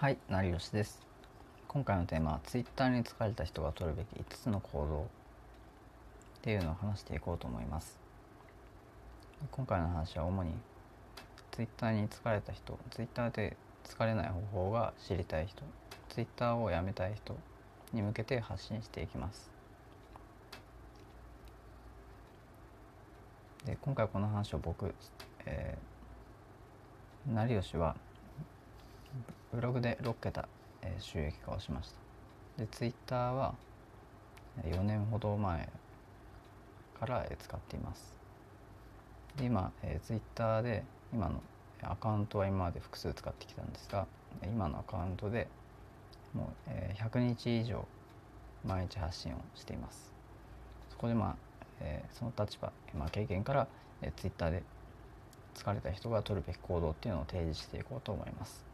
はい、成吉です。今回のテーマは Twitter に疲れた人が取るべき5つの行動っていうのを話していこうと思います。今回の話は主に Twitter に疲れた人、Twitter で疲れない方法が知りたい人、Twitter をやめたい人に向けて発信していきます。で今回この話を僕、えー、成吉はブログで6桁、えー収益化をしました。でツイッターは4年ほど前から、えー使っています。で今、えー、ツイッターで今のアカウントは今まで複数使ってきたんですが今のアカウントでもう、えー100日以上毎日発信をしています。そこでまあ、えーその立場、まあ、経験から、えー、ツイッターで疲れた人が取るべき行動っていうのを提示していこうと思います。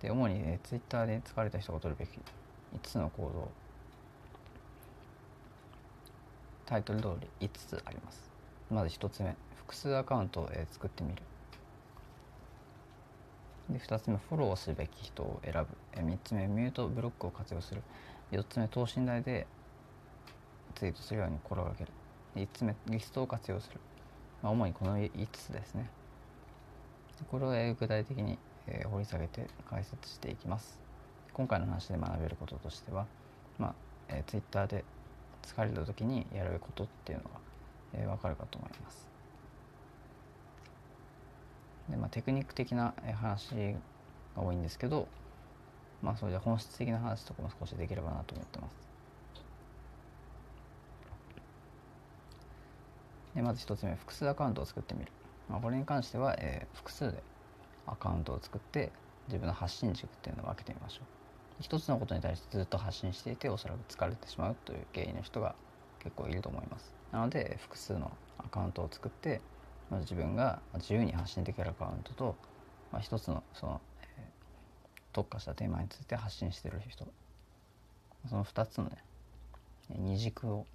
で主に、えー、ツイッターで疲れた人が取るべき5つの行動。タイトル通り5つあります。まず1つ目複数アカウントを、え作ってみる。で2つ目フォローすべき人を選ぶ。え3つ目ミュートブロックを活用する。4つ目等身大でツイートするように心がける。5つ目リストを活用する、まあ、主にこの5つですね。これを具体的にえー掘り下げて解説していきます。今回の話で学べることとしては、まあえー、Twitter で疲れた時にやることっていうのが、えー、分かるかと思います。で、まあ、テクニック的な話が多いんですけどまあそれで本質的な話とかも少しできればなと思ってます。でまず一つ目複数アカウントを作ってみる、まあ、これに関しては、えー複数でアカウントを作って自分の発信軸っていうのを分けてみましょう。一つのことに対してずっと発信していておそらく疲れてしまうという原因の人が結構いると思います。なので複数のアカウントを作ってまず自分が自由に発信できるアカウントと、まあ、一つのその、えー特化したテーマについて発信してる人。その2つのね二軸を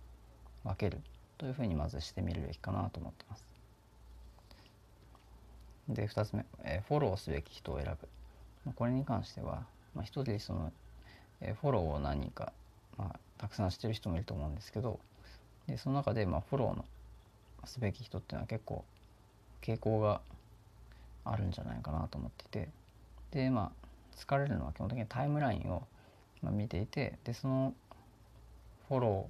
分けるというふうにまずしてみるべきかなと思ってます。で2つ目、えフォローすべき人を選ぶ。まこれに関しては、まあ、一人その、えフォローを何人か、まあ、たくさんしてる人もいると思うんですけどでその中で、ま、フォローのすべき人っていうのは結構傾向があるんじゃないかなと思っていてでまあ疲れるのは基本的にタイムラインを、見ていてでそのフォロ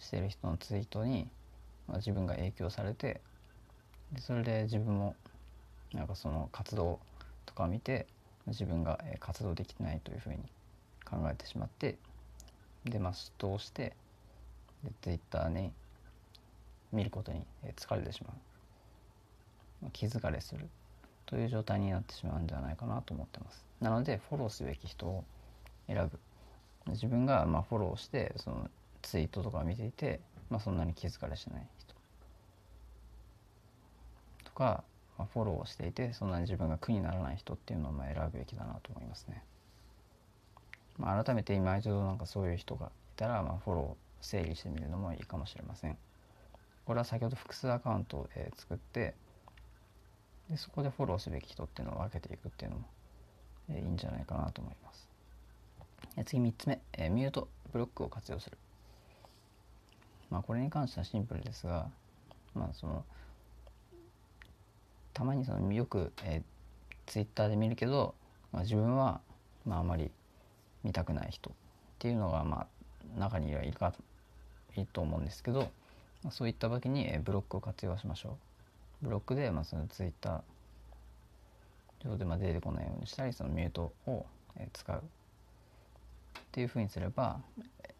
ーしてる人のツイートに、まあ、自分が影響されてでそれで自分もなんかその活動とかを見て自分が活動できてないというふうに考えてしまってでまあ嫉妬をしてで Twitter に見ることに疲れてしまう。まあ気疲れするという状態になってしまうんじゃないかなと思ってます。なのでフォローすべき人を選ぶ。自分がまあフォローしてそのツイートとかを見ていて、まあ、そんなに気疲れしない人。とか、ま、フォローをしていてそんなに自分が苦にならない人っていうのを選ぶべきだなと思いますね、まあ、改めて今一度なんかそういう人がいたら、まあ、フォローを整理してみるのもいいかもしれません。これは先ほど複数アカウントを、作ってでそこでフォローすべき人っていうのを分けていくっていうのも、えいいんじゃないかなと思います。え次3つ目、えミュートブロックを活用する。まあこれに関してはシンプルですがまあそのたまにそのよく、えー、ツイッターで見るけど、まあ、自分は、まあ、あまり見たくない人っていうのがまあ中にはいるかいいと思うんですけど、まあ、そういった時に、えーブロックを活用しましょうブロックで、まあ、そのツイッター上でまあ出てこないようにしたりそのミュートを、えー使うっていうふうにすれば、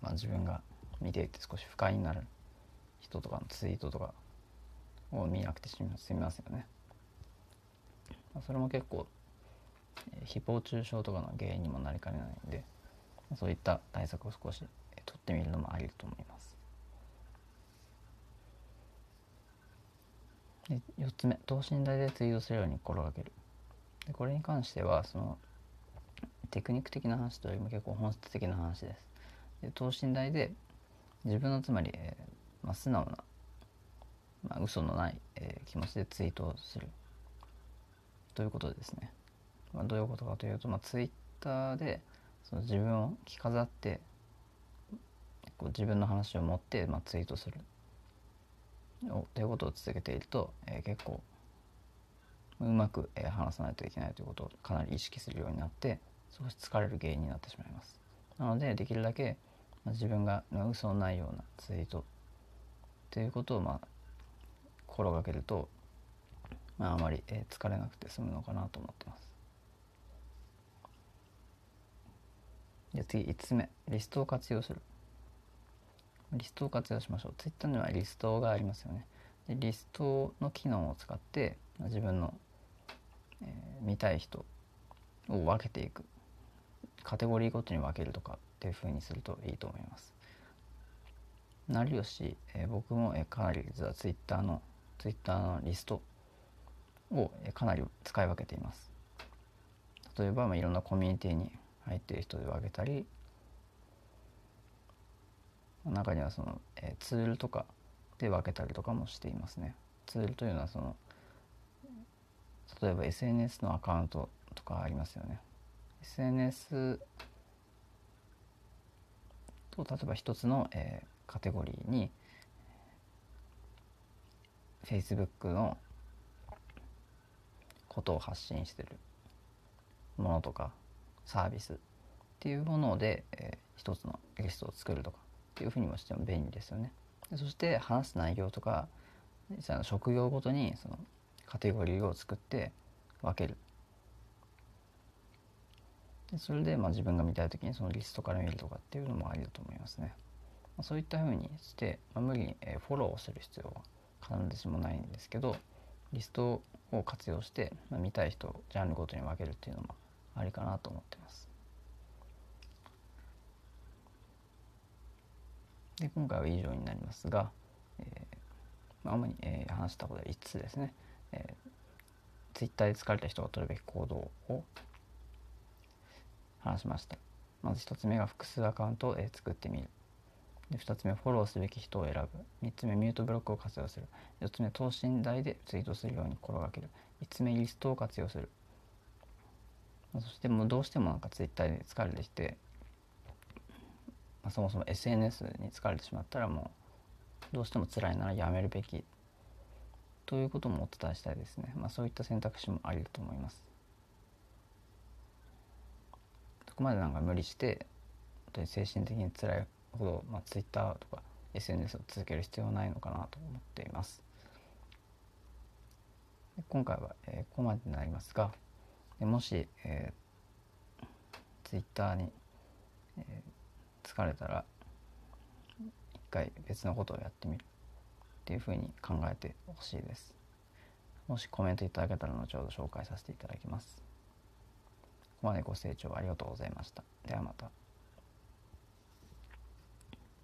まあ、自分が見ていて少し不快になる人とかのツイートとかを見なくて済みますよね。それも結構、誹謗中傷とかの原因にもなりかねないんでそういった対策を少し取ってみるのもありだと思います。で4つ目等身大でツイートするように心がける。でこれに関してはそのテクニック的な話というよりも結構本質的な話です。で等身大で自分のつまり、えーまあ、素直な、まあ、嘘のない、えー気持ちでツイートをする。ということですね、まあ、どういうことかというと、まあ、ツイッ Twitter でその自分を着飾ってこう自分の話を持って、まあ、ツイートするということを続けていると、えー、結構うまく、えー、話さないといけないということをかなり意識するようになって少し疲れる原因になってしまいます。なのでできるだけ、まあ、自分が嘘のないようなツイートということをまあ心がけると、まあ、あまり、え、疲れなくて済むのかなと思ってます。じゃ次5つ目。リストを活用する。リストを活用しましょう。Twitter にはリストがありますよね。でリストの機能を使って自分の、えー、見たい人を分けていく。カテゴリーごとに分けるとかっていう風にするといいと思います。成吉、えー、僕も、えー、かなり実は Twitter の Twitter のリストを、かなり使い分けています例えば、まあ、いろんなコミュニティに入っている人で分けたり中にはその、えー、ツールとかで分けたりとかもしていますね。ツールというのはその例えば SNS のアカウントとかありますよね。SNS と例えば一つの、えー、カテゴリーに Facebook のことを発信してるものとかサービスっていうもので、えー、一つのリストを作るとかっていうふうにもしても便利ですよね。でそして話す内容とか実際の職業ごとにそのカテゴリーを作って分ける。でそれでまあ自分が見たい時にそのリストから見るとかっていうのもありだと思いますね。まあ、そういったふうにして、まあ、無理にフォローをする必要は必ずしもないんですけどリストを活用して、まあ、見たい人をジャンルごとに分けるっていうのもありかなと思ってます。で今回は以上になりますが、えー、主に、えー、話したことは5つですね、えー、Twitter で疲れた人が取るべき行動を話しました。まず1つ目が複数アカウントを、えー、作ってみる。2つ目フォローすべき人を選ぶ。3つ目ミュートブロックを活用する。4つ目等身大でツイートするように心がける。5つ目リストを活用する。そしてもうどうしてもなんか Twitter で疲れてきてまあ、そもそも SNS に疲れてしまったらもうどうしても辛いならやめるべき。ということもお伝えしたいですね、まあ、そういった選択肢もありだと思います。そこまでなんか無理して本当に精神的に辛いほど、まあ、Twitter とか SNS を続ける必要はないのかなと思っています。今回は、えー、ここまでになりますがもし、えー、Twitter に、えー疲れたら一回別のことをやってみるっていうふうに考えてほしいです。もしコメントいただけたら後ほど紹介させていただきます。ここまでご清聴ありがとうございました。ではまた。